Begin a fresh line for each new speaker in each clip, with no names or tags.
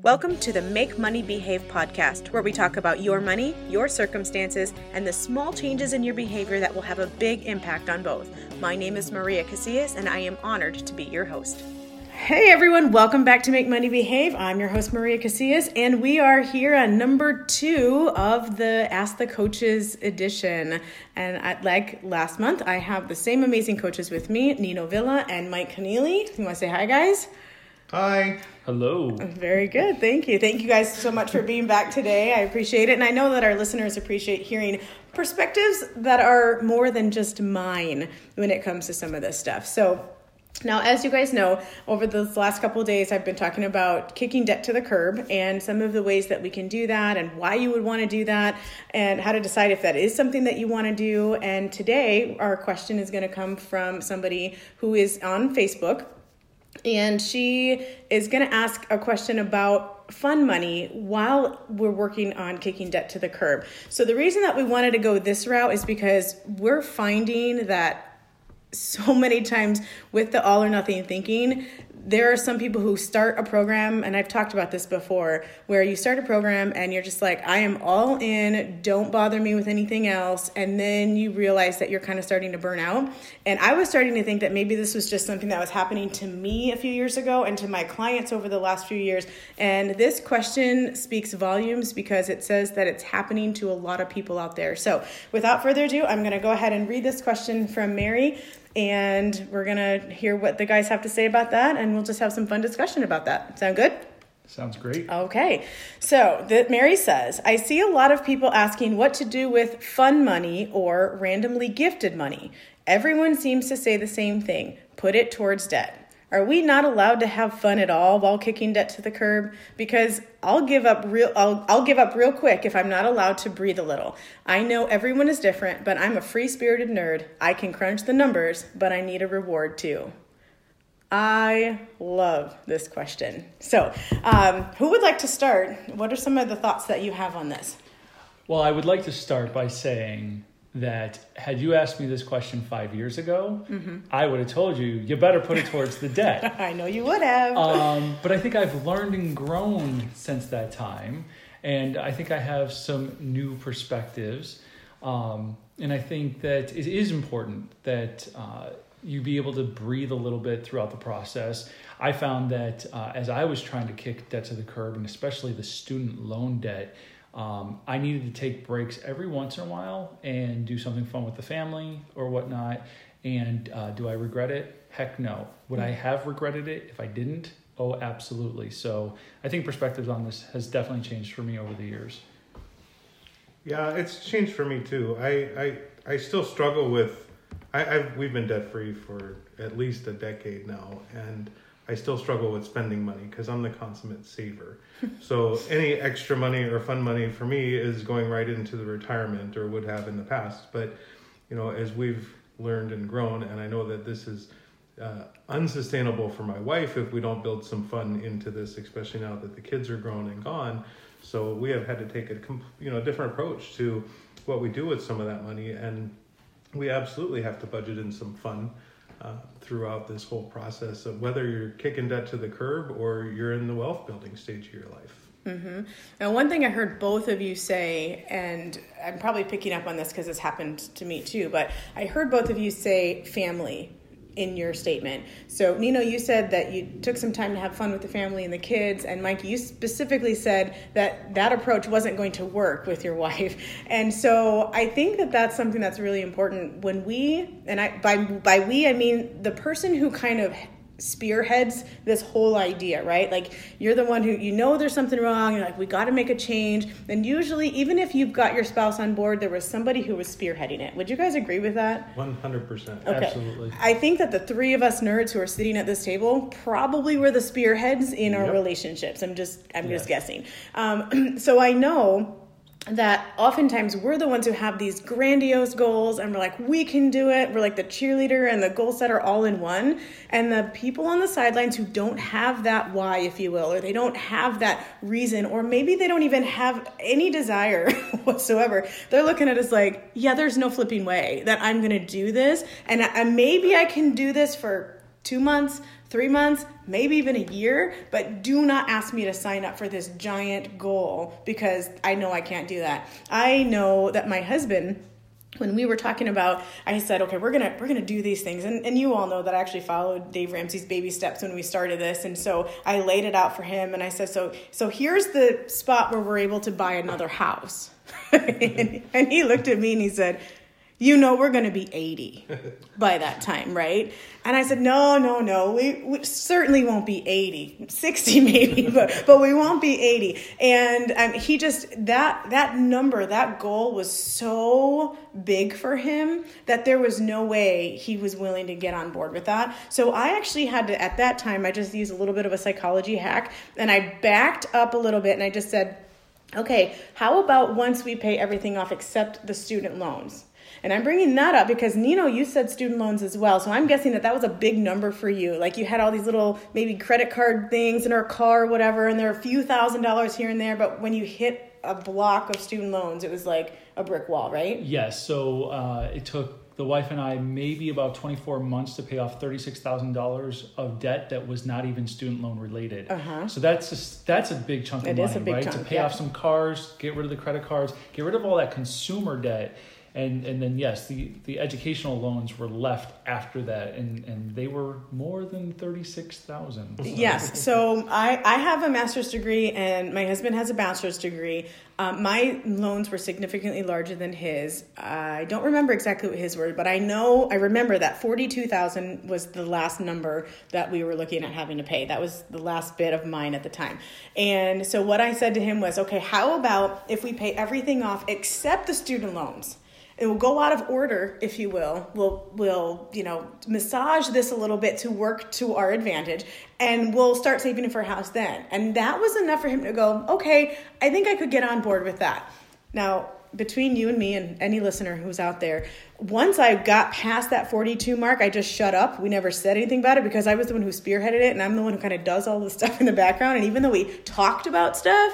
Welcome to the Make Money Behave podcast, where we talk about your money, your circumstances, and the small changes in your behavior that will have a big impact on both. My name is Maria Casillas, and I am honored to be your host. Hey everyone, welcome back to Make Money Behave. I'm your host, Maria Casillas, and we are here on number two of the Ask the Coaches edition. And I, like last month, I have the same amazing coaches with me Nino Villa and Mike Keneally. You want to say hi, guys?
Hi.
Hello.
Very good. Thank you. Thank you guys so much for being back today. I appreciate it. And I know that our listeners appreciate hearing perspectives that are more than just mine when it comes to some of this stuff. So, now, as you guys know, over the last couple of days, I've been talking about kicking debt to the curb and some of the ways that we can do that and why you would want to do that and how to decide if that is something that you want to do. And today, our question is going to come from somebody who is on Facebook and she is going to ask a question about fun money while we're working on kicking debt to the curb. So the reason that we wanted to go this route is because we're finding that so many times with the all or nothing thinking there are some people who start a program, and I've talked about this before, where you start a program and you're just like, I am all in, don't bother me with anything else. And then you realize that you're kind of starting to burn out. And I was starting to think that maybe this was just something that was happening to me a few years ago and to my clients over the last few years. And this question speaks volumes because it says that it's happening to a lot of people out there. So without further ado, I'm going to go ahead and read this question from Mary and we're gonna hear what the guys have to say about that, and we'll just have some fun discussion about that. Sound good?
Sounds great.
Okay, so that Mary says, I see a lot of people asking what to do with fun money or randomly gifted money. Everyone seems to say the same thing: put it towards debt. Are we not allowed to have fun at all while kicking debt to the curb? Because I'll give up real I'll, I'll give up real quick if I'm not allowed to breathe a little. I know everyone is different, but I'm a free-spirited nerd. I can crunch the numbers, but I need a reward too. I love this question. So, um, who would like to start? What are some of the thoughts that you have on this?
Well, I would like to start by saying that had you asked me this question five years ago, mm-hmm. I would have told you you better put it towards the debt.
I know you would have.
Um, but I think I've learned and grown since that time, and I think I have some new perspectives. Um, and I think that it is important that uh, you be able to breathe a little bit throughout the process. I found that uh, as I was trying to kick debt to the curb, and especially the student loan debt, um, I needed to take breaks every once in a while and do something fun with the family or whatnot. And uh, do I regret it? Heck no. Would I have regretted it if I didn't? Oh, absolutely. So I think perspectives on this has definitely changed for me over the years.
Yeah, it's changed for me too. I I, I still struggle with. I, I've we've been debt free for at least a decade now, and I still struggle with spending money because I'm the consummate saver. so any extra money or fun money for me is going right into the retirement or would have in the past. But you know, as we've learned and grown, and I know that this is uh, unsustainable for my wife if we don't build some fun into this, especially now that the kids are grown and gone. So we have had to take a you know different approach to what we do with some of that money, and we absolutely have to budget in some fun uh, throughout this whole process of whether you're kicking debt to the curb or you're in the wealth building stage of your life.
Mm-hmm. Now, one thing I heard both of you say, and I'm probably picking up on this because this happened to me too, but I heard both of you say family in your statement. So, Nino, you said that you took some time to have fun with the family and the kids, and Mike, you specifically said that that approach wasn't going to work with your wife. And so, I think that that's something that's really important when we, and I by by we I mean the person who kind of spearheads this whole idea, right? Like you're the one who you know there's something wrong, you're like, we got to make a change. And usually, even if you've got your spouse on board, there was somebody who was spearheading it. Would you guys agree with that?
100%.
Okay.
Absolutely.
I think that the three of us nerds who are sitting at this table probably were the spearheads in our relationships. I'm just, I'm yes. just guessing. Um, so I know that oftentimes we're the ones who have these grandiose goals and we're like we can do it. We're like the cheerleader and the goal setter all in one. And the people on the sidelines who don't have that why if you will or they don't have that reason or maybe they don't even have any desire whatsoever they're looking at us like yeah there's no flipping way that i'm going to do this. And uh, maybe i can do this for two months, three months, maybe even a year, but do not ask me to sign up for this giant goal because I know I can't do that. I know that my husband when we were talking about i said okay we're gonna we're gonna do these things and, and you all know that i actually followed dave ramsey's baby steps when we started this and so i laid it out for him and i said so so here's the spot where we're able to buy another house and, and he looked at me and he said you know we're going to be 80 by that time, right? And I said, no, no, no, we, we certainly won't be 80, 60 maybe, but, but we won't be 80. And um, he just, that, that number, that goal was so big for him that there was no way he was willing to get on board with that. So I actually had to, at that time, I just used a little bit of a psychology hack and I backed up a little bit and I just said, okay, how about once we pay everything off except the student loans? And I'm bringing that up because Nino, you said student loans as well. So I'm guessing that that was a big number for you. Like you had all these little maybe credit card things in our car or whatever, and there are a few thousand dollars here and there. But when you hit a block of student loans, it was like a brick wall, right?
Yes. So uh, it took the wife and I maybe about 24 months to pay off $36,000 of debt that was not even student loan related.
Uh-huh.
So that's a, that's a big chunk of
It
money,
is a big
right?
chunk,
to pay
yeah.
off some cars, get rid of the credit cards, get rid of all that consumer debt. And, and then yes, the, the educational loans were left after that, and, and they were more than thirty six thousand.
Yes. So I, I have a master's degree and my husband has a bachelor's degree. Um, my loans were significantly larger than his. I don't remember exactly what his were, but I know I remember that forty two thousand was the last number that we were looking at having to pay. That was the last bit of mine at the time. And so what I said to him was, okay, how about if we pay everything off except the student loans? It will go out of order, if you will. We'll, we'll, you know, massage this a little bit to work to our advantage, and we'll start saving it for a house then. And that was enough for him to go, okay, I think I could get on board with that. Now, between you and me and any listener who's out there, once I got past that 42 mark, I just shut up. We never said anything about it because I was the one who spearheaded it, and I'm the one who kind of does all the stuff in the background. And even though we talked about stuff,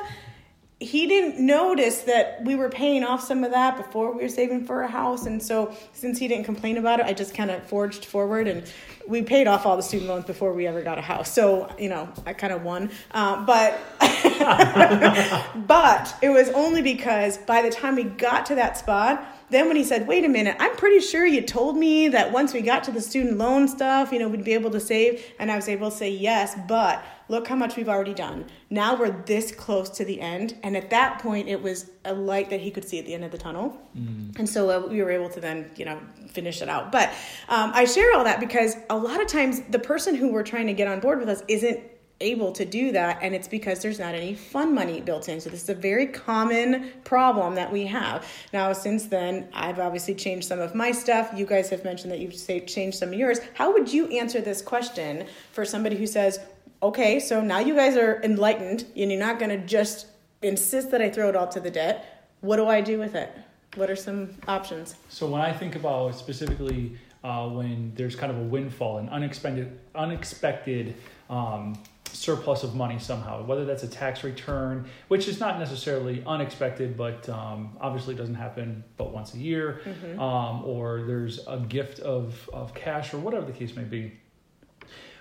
he didn't notice that we were paying off some of that before we were saving for a house. And so since he didn't complain about it i just kind of forged forward and we paid off all the student loans before we ever got a house. So you know i kind of won. Uh, but but it was only because by the time we got to that spot then when he said wait a minute i'm pretty sure you told me that once we got to the student loan stuff you know we'd be able to save and i was able to say yes but look how much we've already done. Now we're this close to the end. And at that point, it was a light that he could see at the end of the tunnel.
Mm.
And so uh, we were able to then, you know, finish it out. But um, I share all that because a lot of times the person who we're trying to get on board with us isn't able to do that and it's because there's not any fun money built in so this is a very common problem that we have now since then i've obviously changed some of my stuff you guys have mentioned that you've say, changed some of yours how would you answer this question for somebody who says okay, so now you guys are enlightened and you're not going to just insist that I throw it all to the debt. What do I do with it? What are some options?
So when I think about specifically uh, when there's kind of a windfall, an unexpected, unexpected um, surplus of money somehow, whether that's a tax return, which is not necessarily unexpected, but um, obviously doesn't happen but once a year,
Mm-hmm.
um, or there's a gift of, of cash or whatever the case may be.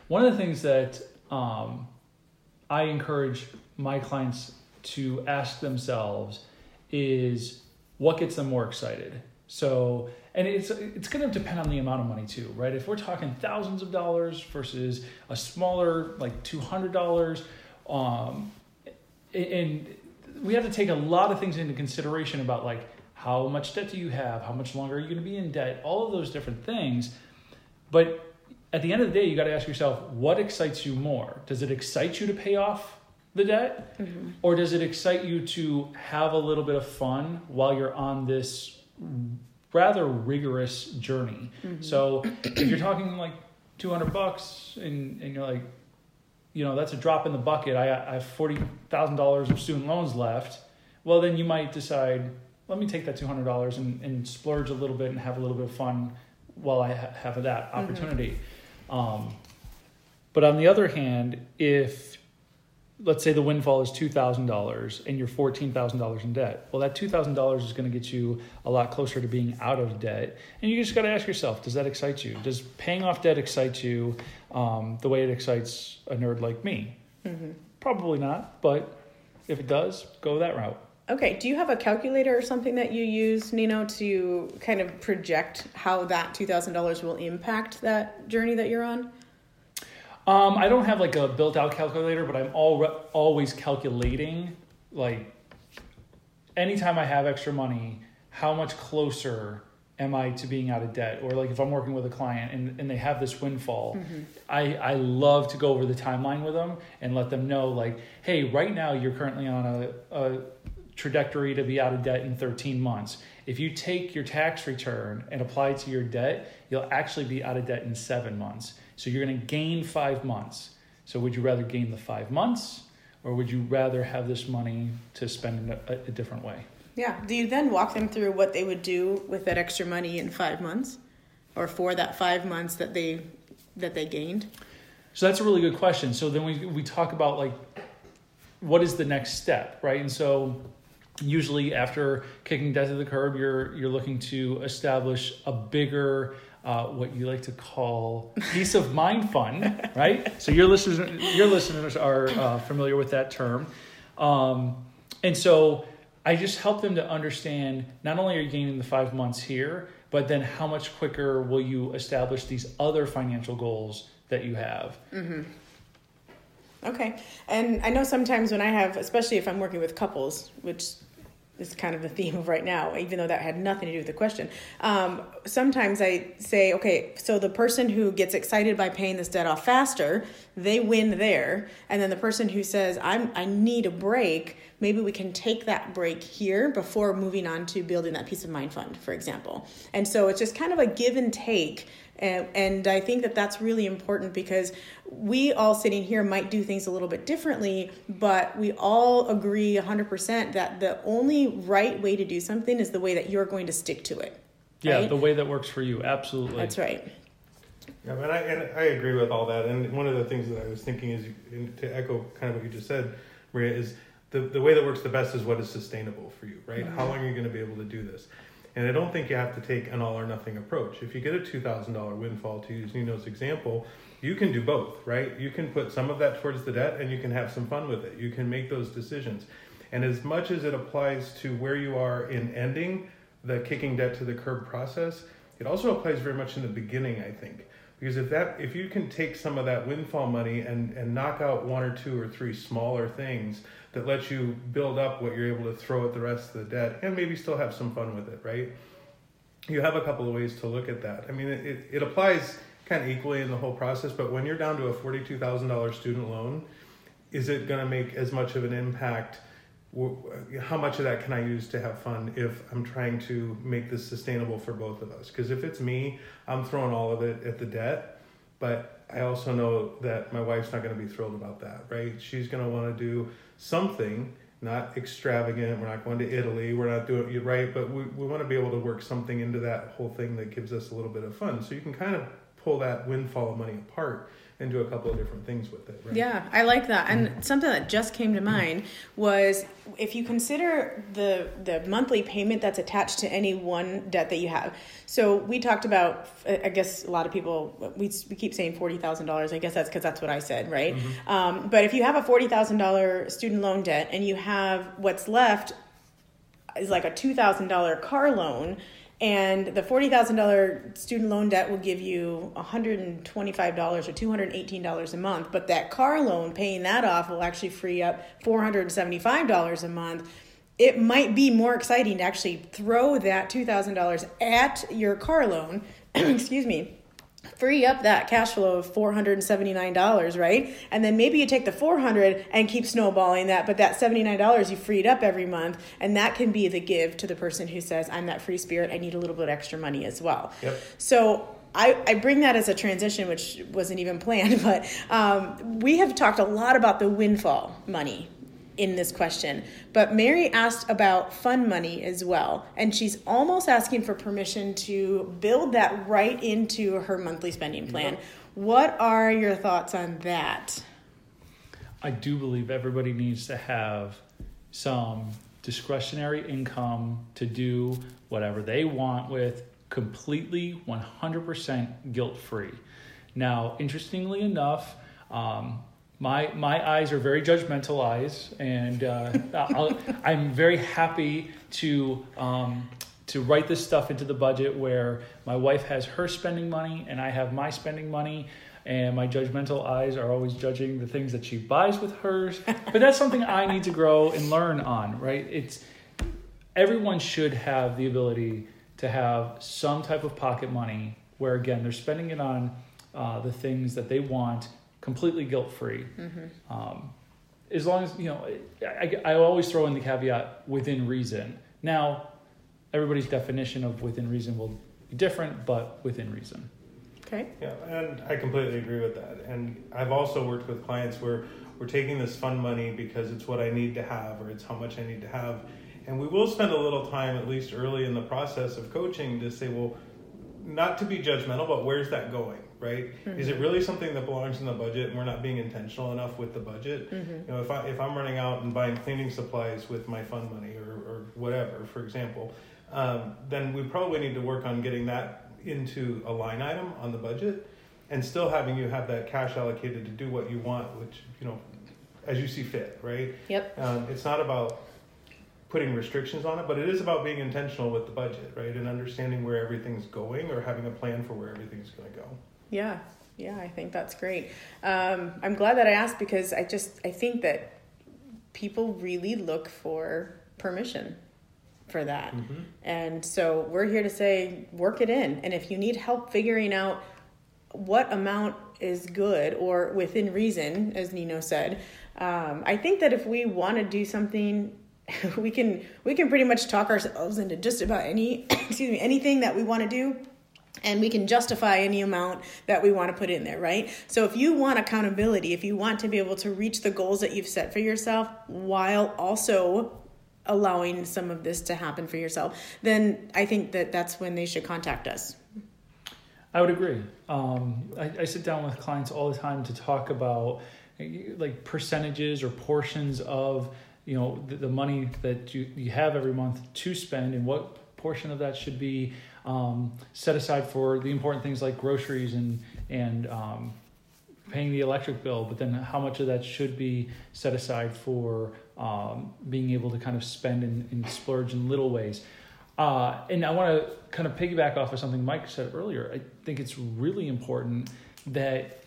One of the things that um, I encourage my clients to ask themselves is what gets them more excited. So, and it's it's going to depend on the amount of money too, right? If we're talking thousands of dollars versus a smaller like two hundred dollars, um, and we have to take a lot of things into consideration about like how much debt do you have, how much longer are you going to be in debt, all of those different things. But at the end of the day, you got to ask yourself, what excites you more? Does it excite you to pay off the debt,
Mm-hmm.
or does it excite you to have a little bit of fun while you're on this rather rigorous journey?
Mm-hmm.
So if you're talking like 200 bucks and, and you're like, you know, that's a drop in the bucket. I, I have $40,000 of student loans left. Well, then you might decide, let me take that $200 and, and splurge a little bit and have a little bit of fun while I ha- have that opportunity. Um, but on the other hand, if let's say the windfall is $2,000 and you're $14,000 in debt. Well, that $2,000 is going to get you a lot closer to being out of debt. And you just got to ask yourself, does that excite you? Does paying off debt excite you um, the way it excites a nerd like me? Mm-hmm. Probably not, but if it does, go that route.
Okay, do you have a calculator or something that you use, Nino, to kind of project how that $2,000 will impact that journey that you're on?
Um, I don't have like a built-out calculator, but I'm all always calculating like anytime I have extra money, how much closer am I to being out of debt? Or like if I'm working with a client and, and they have this windfall, mm-hmm. I, I love to go over the timeline with them and let them know like, hey, right now you're currently on a, a trajectory to be out of debt in 13 months. If you take your tax return and apply it to your debt, you'll actually be out of debt in seven months. So you're going to gain five months. So would you rather gain the five months or would you rather have this money to spend in a, a different way?
Yeah. Do you then walk them through what they would do with that extra money in five months or for that five months that they that they gained?
So that's a really good question. So then we, we talk about like what is the next step, right? And so usually after kicking debt to the curb, you're you're looking to establish a bigger uh, what you like to call peace of mind fund, right? So your listeners, your listeners are uh, familiar with that term, um, and so I just help them to understand not only are you gaining the five months here, but then how much quicker will you establish these other financial goals that you have.
Mm-hmm. Okay, and I know sometimes when I have, especially if I'm working with couples, which is kind of the theme of right now, even though that had nothing to do with the question. Um, sometimes I say, okay, so the person who gets excited by paying this debt off faster, they win there, and then the person who says, "I'm I need a break," maybe we can take that break here before moving on to building that peace of mind fund, for example. And so it's just kind of a give and take and, and I think that that's really important because we all sitting here might do things a little bit differently, but we all agree 100% that the only right way to do something is the way that you're going to stick to it.
Right? Yeah, the way that works for you. Absolutely.
That's right.
Yeah, and I, and I agree with all that. And one of the things that I was thinking is to echo kind of what you just said, Maria, is the, the way that works the best is what is sustainable for you, right? Mm-hmm. How long are you going to be able to do this? And I don't think you have to take an all or nothing approach. If you get a $2,000 windfall, to use Nino's example, you can do both, right? You can put some of that towards the debt and you can have some fun with it. You can make those decisions. And as much as it applies to where you are in ending the kicking debt to the curb process, it also applies very much in the beginning, I think. Because if that if you can take some of that windfall money and, and knock out one or two or three smaller things that lets you build up what you're able to throw at the rest of the debt and maybe still have some fun with it, right? You have a couple of ways to look at that. I mean, it, it applies kind of equally in the whole process, but when you're down to a $42,000 student loan, is it going to make as much of an impact? How much of that can I use to have fun if I'm trying to make this sustainable for both of us? Because if it's me, I'm throwing all of it at the debt, but I also know that my wife's not going to be thrilled about that, right? She's going to want to do something not extravagant. We're not going to Italy. We're not doing it right, but we, we want to be able to work something into that whole thing that gives us a little bit of fun. So you can kind of pull that windfall of money apart and do a couple of different things with it. Right?
Yeah, I like that. And mm-hmm. something that just came to mind was if you consider the the monthly payment that's attached to any one debt that you have. So we talked about. I guess a lot of people we we keep saying forty thousand dollars. I guess that's because that's what I said, right? Mm-hmm. Um, but if you have a forty thousand dollar student loan debt and you have what's left is like a two thousand dollar car loan and the $40,000 student loan debt will give you $125 or $218 a month, but that car loan, paying that off, will actually free up $475 a month. It might be more exciting to actually throw that $2,000 at your car loan, excuse me, free up that cash flow of $479 right? And then maybe you take the 400 and keep snowballing that but that $79 you freed up every month and that can be the give to the person who says i'm that free spirit. I need a little bit extra money as well.
Yep.
so I, I bring that as a transition, which wasn't even planned, but um, we have talked a lot about the windfall money in this question. But Mary asked about fun money as well, and she's almost asking for permission to build that right into her monthly spending plan. What are your thoughts on that?
I do believe everybody needs to have some discretionary income to do whatever they want with completely 100% guilt free. Now, interestingly enough, um, my my eyes are very judgmental eyes, and uh, i am very happy to um, to write this stuff into the budget where my wife has her spending money and I have my spending money. And my judgmental eyes are always judging the things that she buys with hers. But that's something I need to grow and learn on, right? It's everyone should have the ability to have some type of pocket money where again they're spending it on uh, the things that they want completely guilt free. Mm-hmm. Um, as long as, you know, I, I always throw in the caveat within reason. Now, everybody's definition of within reason will be different, but within reason.
Okay.
Yeah, and I completely agree with that. And I've also worked with clients where we're taking this fund money because it's what I need to have or it's how much I need to have. And we will spend a little time, at least early in the process of coaching, to say, well, not to be judgmental, but where's that going? Right? Mm-hmm. Is it really something that belongs in the budget and we're not being intentional enough with the budget? Mm-hmm. You know, if I if I'm running out and buying cleaning supplies with my fund money or, or whatever, for example, um, then we probably need to work on getting that into a line item on the budget and still having you have that cash allocated to do what you want, which, you know, as you see fit, right?
Yep.
Um, it's not about putting restrictions on it, but it is about being intentional with the budget, right? And understanding where everything's going or having a plan for where everything's going to go.
Yeah, yeah, I think that's great. Um, I'm glad that I asked because I just I think that people really look for permission for that, mm-hmm. and so we're here to say work it in. And if you need help figuring out what amount is good or within reason, as Nino said, um, I think that if we want to do something we can we can pretty much talk ourselves into just about any excuse me anything that we want to do and we can justify any amount that we want to put in there, right? So if you want accountability, if you want to be able to reach the goals that you've set for yourself while also allowing some of this to happen for yourself, then I think that that's when they should contact us.
I would agree. Um, I, I sit down with clients all the time to talk about like percentages or portions of you know the, the money that you, you have every month to spend and what portion of that should be um, set aside for the important things like groceries and and um, paying the electric bill, but then how much of that should be set aside for um, being able to kind of spend and, and splurge in little ways. Uh, and I want to kind of piggyback off of something Mike said earlier. I think it's really important that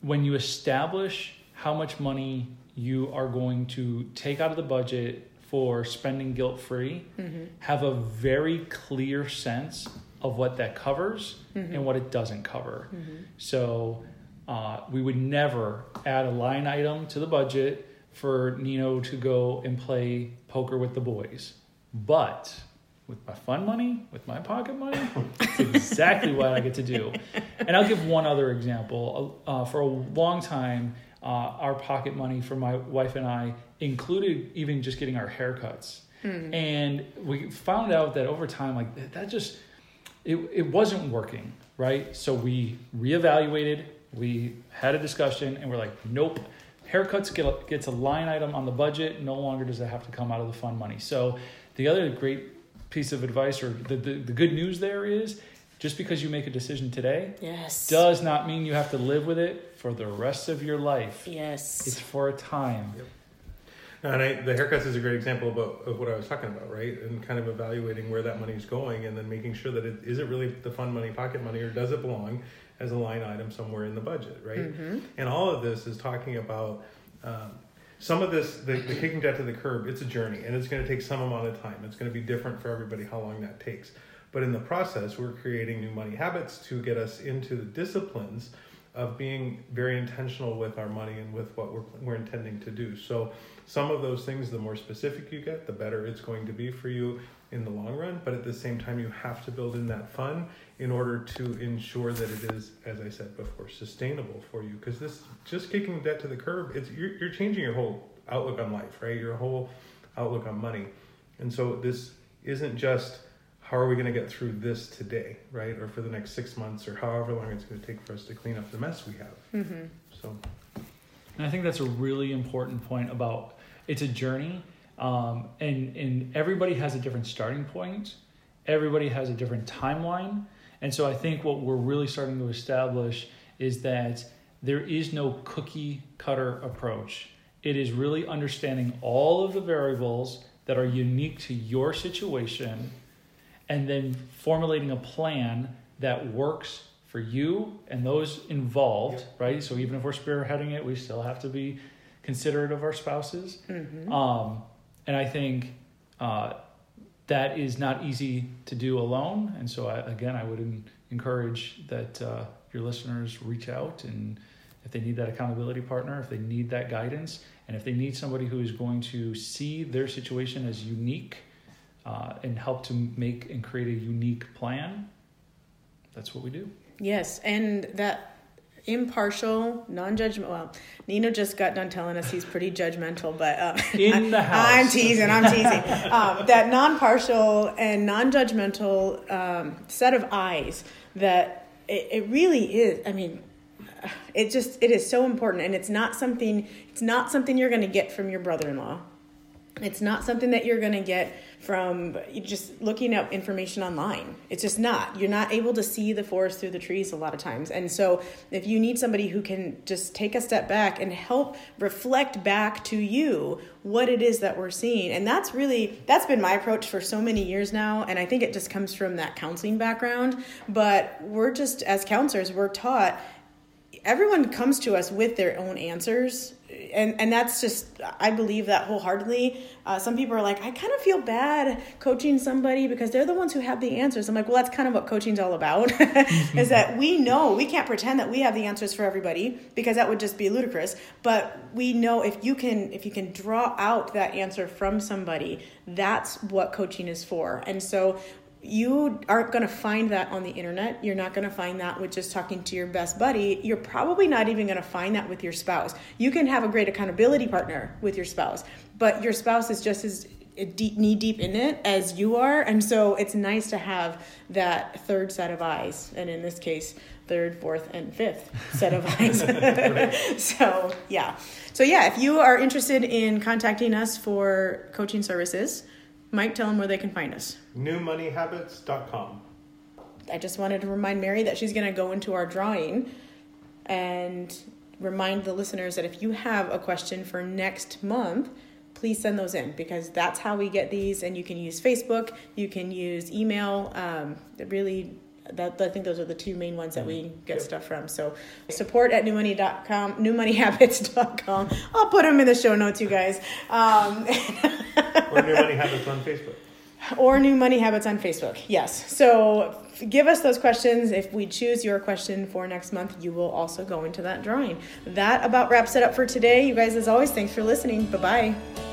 when you establish how much money you are going to take out of the budget for spending guilt free mm-hmm. have a very clear sense of what that covers mm-hmm. and what it doesn't cover. Mm-hmm. So uh, we would never add a line item to the budget for Nino to go and play poker with the boys. But with my fun money, with my pocket money, it's exactly what I get to do. And I'll give one other example. Uh, for a long time, uh, our pocket money for my wife and I included even just getting our haircuts. Mm-hmm. And we found out that over time, like that just, it, it wasn't working, right? So we reevaluated, we had a discussion, and we're like, nope, haircuts get a, gets a line item on the budget. No longer does it have to come out of the fund money. So the other great piece of advice or the, the, the good news there is just because you make a decision today
yes
does not mean you have to live with it for the rest of your life
yes
it's for a time
yep. and I, the haircuts is a great example about, of what I was talking about, right? And kind of evaluating where that money is going, and then making sure that it is it really the fun money, pocket money, or does it belong as a line item somewhere in the budget, right? Mm-hmm. And all of this is talking about um, some of this, the, the kicking debt to the curb. It's a journey, and it's going to take some amount of time. It's going to be different for everybody how long that takes. But in the process, we're creating new money habits to get us into the disciplines of being very intentional with our money and with what we're, we're intending to do. So, some of those things, the more specific you get, the better it's going to be for you in the long run. But at the same time, you have to build in that fun in order to ensure that it is, as I said before, sustainable for you. Because this just kicking debt to the curb, it's you're, you're changing your whole outlook on life, right? Your whole outlook on money. And so this isn't just how are we going to get through this today, right? Or for the next six months, or however long it's going to take for us to clean up the mess we have. Mm-hmm. So,
And I think that's a really important point about it's a journey, um, and and everybody has a different starting point. Everybody has a different timeline, and so I think what we're really starting to establish is that there is no cookie cutter approach. It is really understanding all of the variables that are unique to your situation and then formulating a plan that works for you and those involved, right? So even if we're spearheading it, we still have to be considerate of our spouses.
Mm-hmm.
Um, and I think uh, that is not easy to do alone. And so, I, again, I would en- encourage that uh, your listeners reach out and if they need that accountability partner, if they need that guidance, and if they need somebody who is going to see their situation as unique uh, and help to make and create a unique plan, that's what we do.
Yes, and that impartial, non-judgmental. Well, Nino just got done telling us he's pretty judgmental, but uh,
In the house.
I'm teasing. I'm teasing. um, that non-partial and non-judgmental um, set of eyes that it, it really is. I mean, it just it is so important, and it's not something. It's not something you're going to get from your brother-in-law. It's not something that you're going to get from just looking up information online. It's just not. You're not able to see the forest through the trees a lot of times. And so, if you need somebody who can just take a step back and help reflect back to you what it is that we're seeing, and that's really that's been my approach for so many years now. And I think it just comes from that counseling background. But we're just as counselors, we're taught everyone comes to us with their own answers and and that's just i believe that wholeheartedly. Uh, some people are like i kind of feel bad coaching somebody because they're the ones who have the answers. I'm like well that's kind of what coaching's all about. Is that we know we can't pretend that we have the answers for everybody because that would just be ludicrous but we know if you can if you can draw out that answer from somebody that's what coaching is for. And so you aren't going to find that on the internet. You're not going to find that with just talking to your best buddy. You're probably not even going to find that with your spouse. You can have a great accountability partner with your spouse, but your spouse is just as deep, knee deep in it as you are. And so it's nice to have that third set of eyes. And in this case, third, fourth, and fifth set of eyes. so, yeah. So, yeah, if you are interested in contacting us for coaching services, Mike, tell them where they can find us.
Newmoneyhabits.com.
I just wanted to remind Mary that she's going to go into our drawing and remind the listeners that if you have a question for next month, please send those in because that's how we get these. And you can use Facebook, you can use email. Um, really, that, I think those are the two main ones that we get
Yep.
stuff from. So support at newmoney.com, newmoneyhabits.com. I'll put them in the show notes, you guys. Um,
Or New Money Habits on Facebook.
Or new money habits on Facebook. Yes. So give us those questions. If we choose your question for next month, you will also go into that drawing. That about wraps it up for today. You guys, as always, thanks for listening. Bye bye.